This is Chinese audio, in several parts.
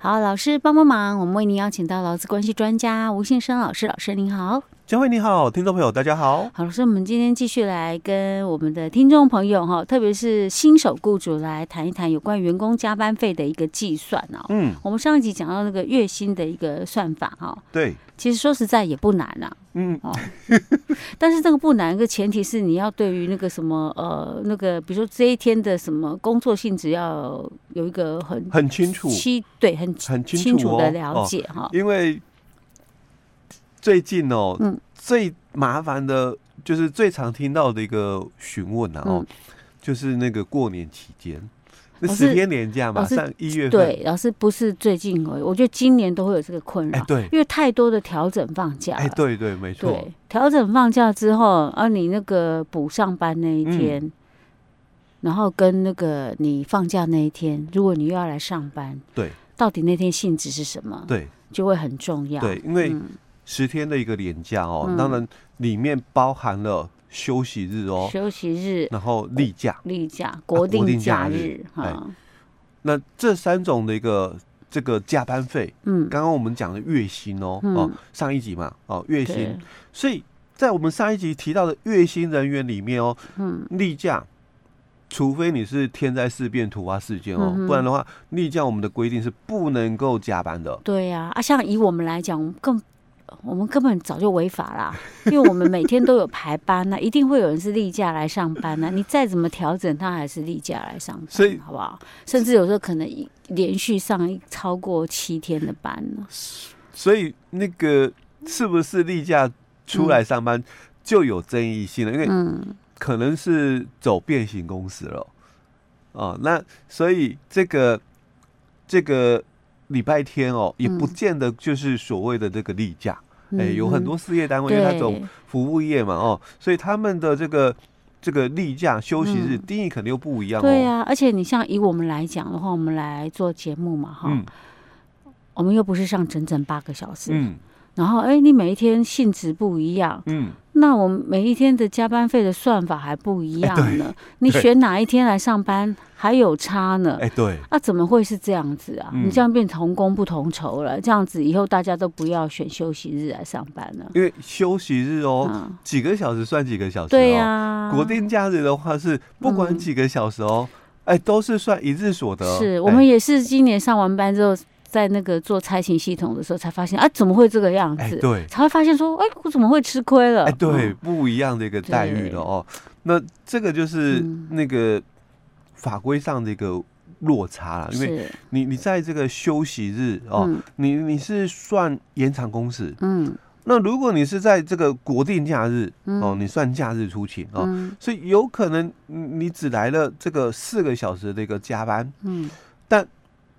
好，老师帮帮忙，我们为您邀请到劳资关系专家吴信生老师，老师您好。佳慧你好，听众朋友大家好。好，老师，我们今天继续来跟我们的听众朋友哈，特别是新手雇主来谈一谈有关员工加班费的一个计算哦。嗯，我们上一集讲到那个月薪的一个算法哈。对，其实说实在也不难啊。嗯哦，但是这个不难，个前提是你要对于那个什么呃那个，比如说这一天的什么工作性质要有一个很很清楚，对，很很清楚的了解哈。因为最近哦，嗯，最麻烦的就是最常听到的一个询问啊，哦，就是那个过年期间，那十天年假嘛上一月份，对，老师不是最近而已，我觉得今年都会有这个困扰，对，因为太多的调整放假，哎，对对，没错，调整放假之后，啊，你那个补上班那一天，然后跟那个你放假那一天，如果你又要来上班，对，到底那天性质是什么？对，就会很重要，对，因为。十天的一个年假哦，嗯、当然里面包含了休息日哦，休息日，然后例假、例假、国定假日哈、啊。那这三种的一个这个加班费，嗯，刚刚我们讲的月薪哦，嗯、哦，上一集嘛，哦，月薪，所以在我们上一集提到的月薪人员里面哦，嗯，例假，除非你是天灾事变、突发事件哦，嗯、不然的话，例假我们的规定是不能够加班的。对呀、啊，啊，像以我们来讲，更。我们根本早就违法啦，因为我们每天都有排班呢，一定会有人是例假来上班呢。你再怎么调整，他还是例假来上班，所以好不好？甚至有时候可能连续上超过七天的班呢。所以那个是不是例假出来上班就有争议性了？因为可能是走变形公司了。哦，那所以这个这个。礼拜天哦，也不见得就是所谓的这个例假，哎、嗯，有很多事业单位，因为那种服务业嘛，哦，所以他们的这个这个例假休息日定义肯定又不一样哦。对呀、啊，而且你像以我们来讲的话，我们来做节目嘛，哈、嗯，我们又不是上整整八个小时，嗯，然后哎，你每一天性质不一样，嗯。那我们每一天的加班费的算法还不一样呢，欸、你选哪一天来上班还有差呢？哎、欸，对，那、啊、怎么会是这样子啊？嗯、你这样变同工不同酬了，这样子以后大家都不要选休息日来上班了，因为休息日哦，嗯、几个小时算几个小时、哦，对呀、啊。国定假日的话是不管几个小时哦，哎、嗯欸，都是算一日所得。是、欸、我们也是今年上完班之后。在那个做差勤系统的时候，才发现啊，怎么会这个样子？欸、对，才会发现说，哎、欸，我怎么会吃亏了？哎、欸，对，不一样的一个待遇了哦。那这个就是那个法规上的一个落差了，嗯、因为你你在这个休息日哦，嗯、你你是算延长工时，嗯，那如果你是在这个国定假日、嗯、哦，你算假日出勤哦，嗯、所以有可能你只来了这个四个小时的一个加班，嗯，但。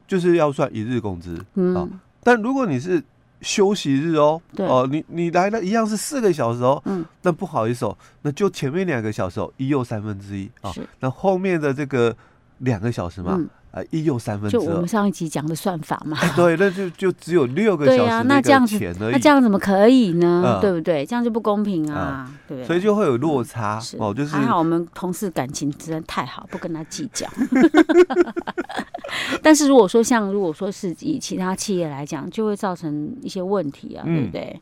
就是要算一日工资，嗯、啊，但如果你是休息日哦，对。哦，你你来了一样是四个小时哦，嗯，那不好意思哦，那就前面两个小时哦，一又三分之一啊，是。那后面的这个两个小时嘛。嗯啊，一又三分之二，就我们上一集讲的算法嘛。哎，对，那就就只有六个。对啊，那这样子，那这样怎么可以呢？对不对？这样就不公平啊，对。所以就会有落差哦，就是还好我们同事感情真的太好，不跟他计较。但是如果说像如果说是以其他企业来讲，就会造成一些问题啊，对不对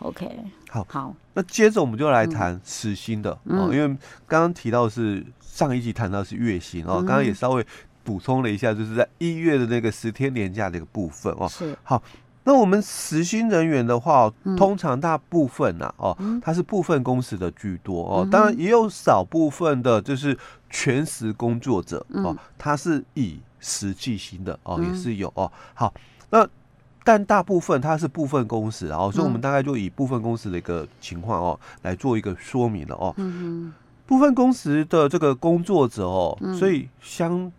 ？OK，好，好。那接着我们就来谈时薪的哦，因为刚刚提到是上一集谈到是月薪哦，刚刚也稍微。补充了一下，就是在一月的那个十天年假的一个部分哦。是好，那我们实薪人员的话，通常大部分呐、啊，哦，它是部分工时的居多哦，当然也有少部分的，就是全时工作者哦，他是以实计薪的哦，也是有哦。好，那但大部分它是部分工时，然后所以我们大概就以部分工时的一个情况哦来做一个说明了哦。嗯，部分工时的这个工作者哦，所以相。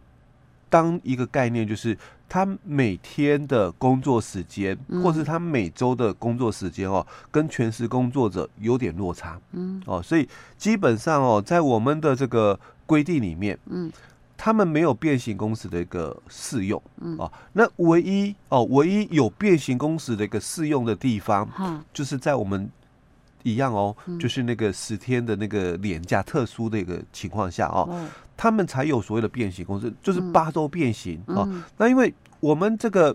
当一个概念就是，他每天的工作时间，或是他每周的工作时间哦，跟全时工作者有点落差，嗯，哦，所以基本上哦，在我们的这个规定里面，嗯，他们没有变形工时的一个适用，嗯，哦，那唯一哦，唯一有变形工时的一个适用的地方，就是在我们一样哦，就是那个十天的那个连假特殊的一个情况下哦。他们才有所谓的变形工时，就是八周变形啊。那因为我们这个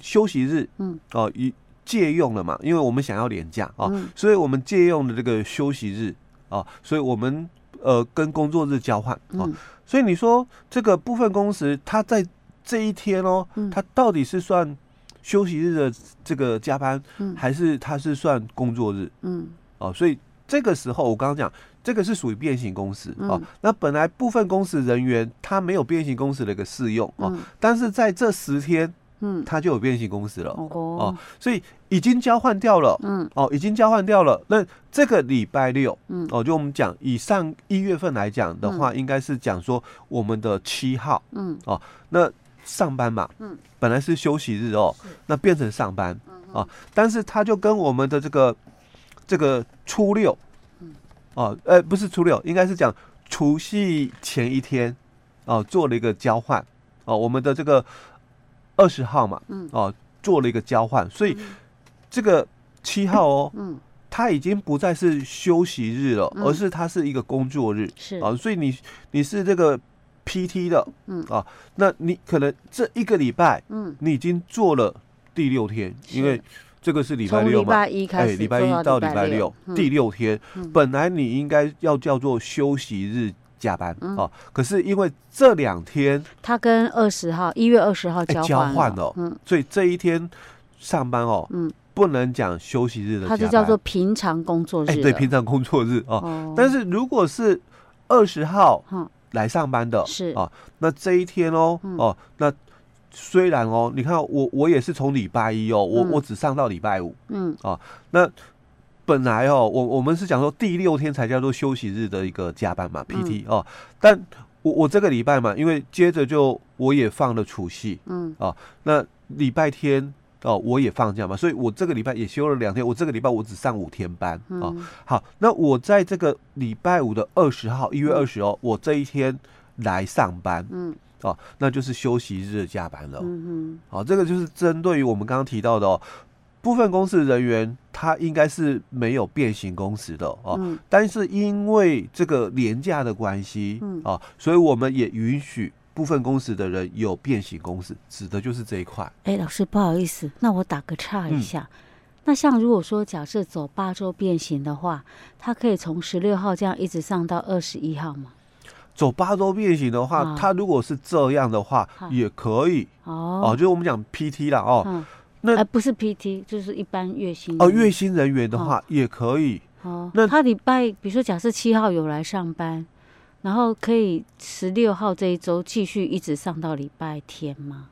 休息日，嗯，哦，一借用了嘛，因为我们想要连假啊，所以我们借用了这个休息日啊，所以我们呃跟工作日交换啊，所以你说这个部分工时，它在这一天哦，它到底是算休息日的这个加班，还是它是算工作日？嗯，哦，所以这个时候我刚刚讲。这个是属于变形工时啊、哦，那本来部分工时人员他没有变形工时的一个适用啊、哦，但是在这十天，嗯，他就有变形工时了。哦，所以已经交换掉了，嗯，哦，已经交换掉了。那这个礼拜六，嗯，哦，就我们讲以上一月份来讲的话，应该是讲说我们的七号，嗯，哦，那上班嘛，嗯，本来是休息日哦，那变成上班啊，但是他就跟我们的这个这个初六。哦，呃，不是初六，应该是讲除夕前一天，哦，做了一个交换，哦，我们的这个二十号嘛，嗯，哦，做了一个交换，所以这个七号哦，嗯，它已经不再是休息日了，而是它是一个工作日，是。啊，所以你你是这个 PT 的，嗯，啊，那你可能这一个礼拜，嗯，你已经做了第六天，因为。这个是礼拜六嘛？哎，礼拜一到礼拜六，第六天，本来你应该要叫做休息日加班哦，可是因为这两天，他跟二十号一月二十号交换了，嗯，所以这一天上班哦，嗯，不能讲休息日的，它就叫做平常工作日，哎，对，平常工作日哦。但是如果是二十号来上班的，是。啊，那这一天哦，哦，那。虽然哦，你看我我也是从礼拜一哦，我我只上到礼拜五，嗯。啊，那本来哦，我我们是讲说第六天才叫做休息日的一个加班嘛，PT 哦，但我我这个礼拜嘛，因为接着就我也放了除夕，嗯。啊，那礼拜天哦我也放假嘛，所以我这个礼拜也休了两天，我这个礼拜我只上五天班啊。好，那我在这个礼拜五的二十号，一月二十哦，我这一天来上班，嗯。哦，那就是休息日加班了。嗯哼，好，这个就是针对于我们刚刚提到的哦，部分公司人员他应该是没有变形工时的哦，嗯、但是因为这个连假的关系，嗯，啊，所以我们也允许部分公司的人有变形工时，指的就是这一块。哎，老师不好意思，那我打个岔一下，嗯、那像如果说假设走八周变形的话，他可以从十六号这样一直上到二十一号吗？走八周变形的话，他如果是这样的话，也可以哦。哦就是我们讲 PT 啦哦，那不是 PT，就是一般月薪哦。月薪人员的话也可以哦。那他礼拜，比如说假设七号有来上班，然后可以十六号这一周继续一直上到礼拜天吗？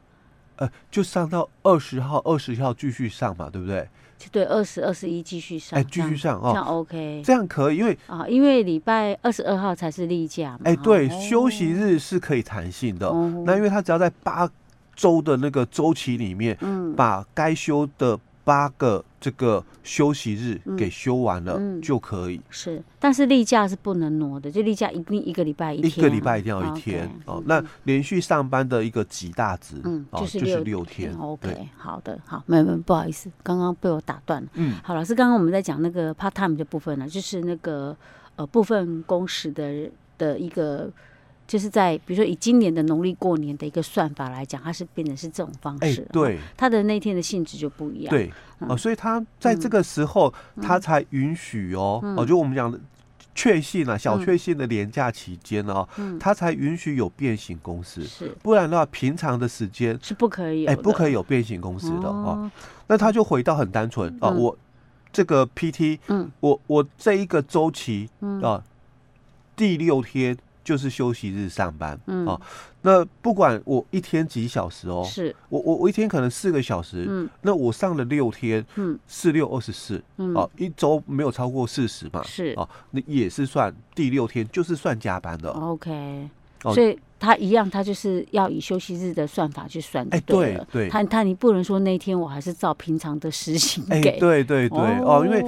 呃，就上到二十号，二十号继续上嘛，对不对？对，二十二十一继续上，哎，继续上哦，这样 OK，这样可以，因为啊，因为礼拜二十二号才是例假嘛，哎，对，休息日是可以弹性的，那因为他只要在八周的那个周期里面，嗯，把该休的。八个这个休息日给休完了就可以，是，但是例假是不能挪的，就例假一定一个礼拜一天，一个礼拜一定要一天哦。那连续上班的一个极大值，嗯，就是六天。OK，好的，好，没有没有，不好意思，刚刚被我打断了。嗯，好，老师，刚刚我们在讲那个 part time 的部分呢，就是那个呃部分工时的的一个。就是在比如说以今年的农历过年的一个算法来讲，它是变成是这种方式，对，它的那天的性质就不一样，对，哦，所以它在这个时候，它才允许哦，哦，就我们讲的确信啊，小确幸的廉价期间呢哦，它才允许有变形公司，是，不然的话，平常的时间是不可以，哎，不可以有变形公司的哦。那他就回到很单纯啊，我这个 PT，嗯，我我这一个周期啊，第六天。就是休息日上班，嗯，哦，那不管我一天几小时哦，是我我我一天可能四个小时，嗯，那我上了六天，嗯，四六二十四，嗯，哦，一周没有超过四十嘛，是哦，那也是算第六天，就是算加班的，OK，所以他一样，他就是要以休息日的算法去算，哎，对对，他他你不能说那天我还是照平常的时薪给，哎，对对对，哦，因为。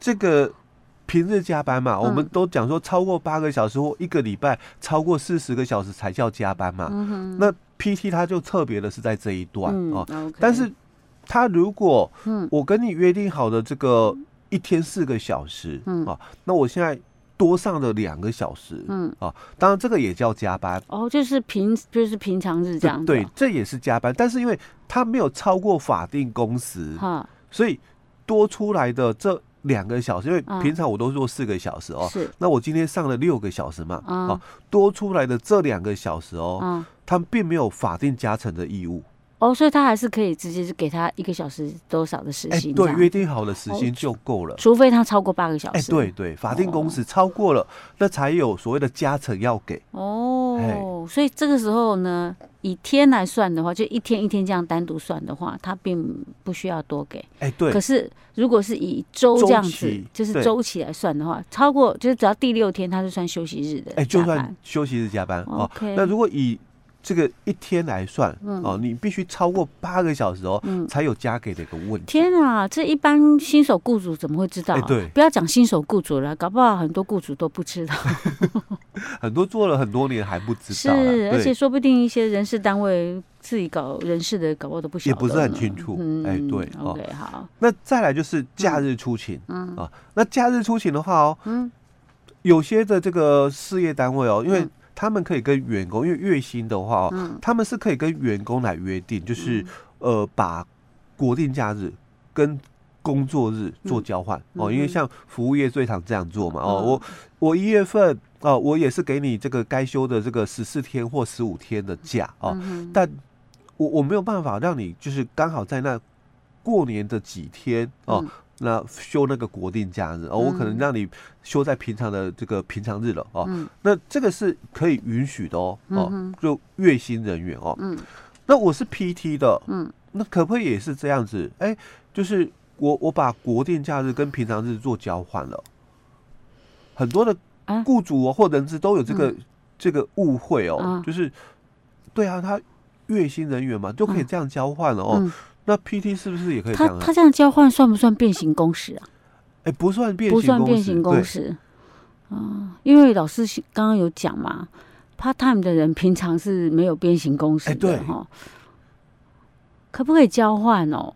这个。平日加班嘛，我们都讲说超过八个小时或一个礼拜超过四十个小时才叫加班嘛。那 PT 它就特别的是在这一段哦。但是他如果我跟你约定好的这个一天四个小时啊，那我现在多上了两个小时，嗯。啊，当然这个也叫加班。哦，就是平就是平常日这样。对，这也是加班，但是因为他没有超过法定工时，所以多出来的这两个小时，因为平常我都做四个小时哦，是，那我今天上了六个小时嘛，啊，多出来的这两个小时哦，他们并没有法定加成的义务。哦，所以他还是可以直接给他一个小时多少的时薪，对，约定好的时薪就够了，除非他超过八个小时。哎，对对，法定工时超过了，那才有所谓的加成要给。哦，所以这个时候呢，以天来算的话，就一天一天这样单独算的话，他并不需要多给。哎，对。可是如果是以周这样子，就是周期来算的话，超过就是只要第六天，他是算休息日的。哎，就算休息日加班哦。那如果以这个一天来算、嗯、哦，你必须超过八个小时哦，嗯、才有加给的一个问题。天啊，这一般新手雇主怎么会知道、对，不要讲新手雇主了，搞不好很多雇主都不知道。很多做了很多年还不知道。是，而且说不定一些人事单位自己搞人事的，搞不好都不晓得。也不是很清楚。嗯、哎，对。OK，好。那再来就是假日出勤。嗯啊，那假日出勤的话哦，嗯，有些的这个事业单位哦，因为、嗯。他们可以跟员工，因为月薪的话，嗯、他们是可以跟员工来约定，就是、嗯、呃，把国定假日跟工作日做交换、嗯、哦。因为像服务业最常这样做嘛哦，我我一月份哦，我也是给你这个该休的这个十四天或十五天的假哦，嗯、但我我没有办法让你就是刚好在那过年的几天哦。嗯那休那个国定假日哦，我可能让你休在平常的这个平常日了哦。嗯、那这个是可以允许的哦。哦，嗯、就月薪人员哦。嗯。那我是 PT 的。嗯。那可不可以也是这样子？哎、欸，就是我我把国定假日跟平常日做交换了。很多的雇主哦或人资都有这个、嗯、这个误会哦，嗯、就是对啊，他月薪人员嘛，就可以这样交换了哦。嗯那 PT 是不是也可以？他他这样交换算不算变形公式啊？哎，不算变形，不算变形公式。嗯，因为老师刚刚有讲嘛，part time 的人平常是没有变形工时的哈。可不可以交换哦？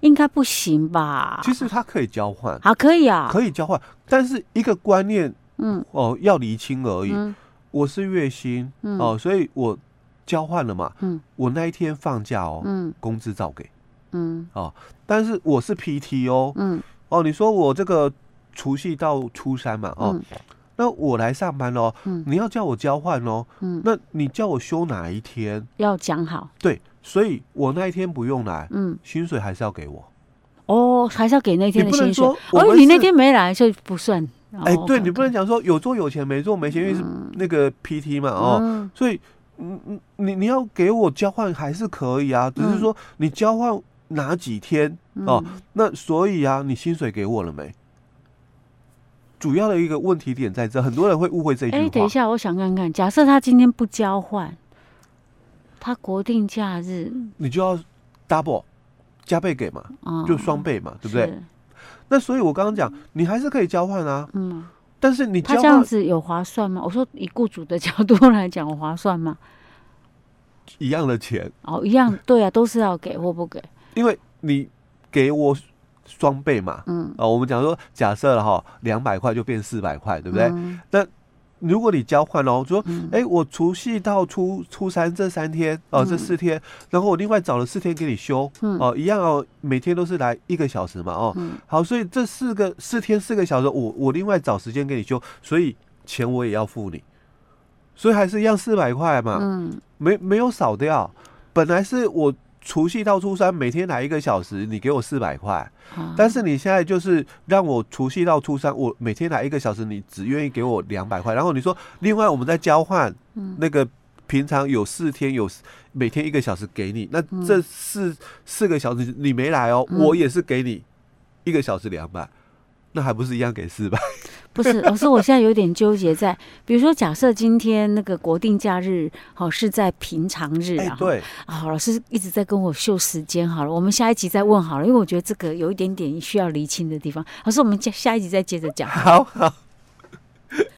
应该不行吧？其实他可以交换，啊，可以啊，可以交换，但是一个观念，嗯，哦，要厘清而已。我是月薪，哦，所以我。交换了嘛？嗯，我那一天放假哦，嗯，工资照给，嗯，哦，但是我是 PT 哦，嗯，哦，你说我这个除夕到初三嘛，哦，那我来上班哦，嗯，你要叫我交换哦，嗯，那你叫我休哪一天？要讲好，对，所以我那一天不用来，嗯，薪水还是要给我，哦，还是要给那天的薪水，哦，你那天没来就不算，哎，对你不能讲说有做有钱，没做没钱，因为是那个 PT 嘛，哦，所以。嗯嗯，你你要给我交换还是可以啊，只是说你交换哪几天、嗯、哦？那所以啊，你薪水给我了没？主要的一个问题点在这，很多人会误会这一句话。哎、欸，等一下，我想看看，假设他今天不交换，他国定假日，你就要 double 加倍给嘛，哦、就双倍嘛，对不对？那所以我刚刚讲，你还是可以交换啊。嗯。但是你他这样子有划算吗？我说以雇主的角度来讲，有划算吗？一样的钱哦，一样对啊，都是要给或不给。因为你给我双倍嘛，嗯啊、哦，我们讲说假设了哈，两百块就变四百块，对不对？嗯、那如果你交换哦，说，哎、嗯，我除夕到初初三这三天哦，这四天，然后我另外找了四天给你休，嗯、哦，一样哦，每天都是来一个小时嘛，哦，嗯、好，所以这四个四天四个小时，我我另外找时间给你休，所以钱我也要付你，所以还是一样四百块嘛，嗯，没没有少掉，本来是我。除夕到初三每天来一个小时，你给我四百块，但是你现在就是让我除夕到初三，我每天来一个小时，你只愿意给我两百块，然后你说另外我们再交换，那个平常有四天有每天一个小时给你，那这四四个小时你没来哦，我也是给你一个小时两百，那还不是一样给四百？不是，老师，我现在有点纠结在，比如说，假设今天那个国定假日，好是在平常日啊，对啊，老师一直在跟我秀时间，好了，我们下一集再问好了，因为我觉得这个有一点点需要厘清的地方，老师，我们下下一集再接着讲，好好。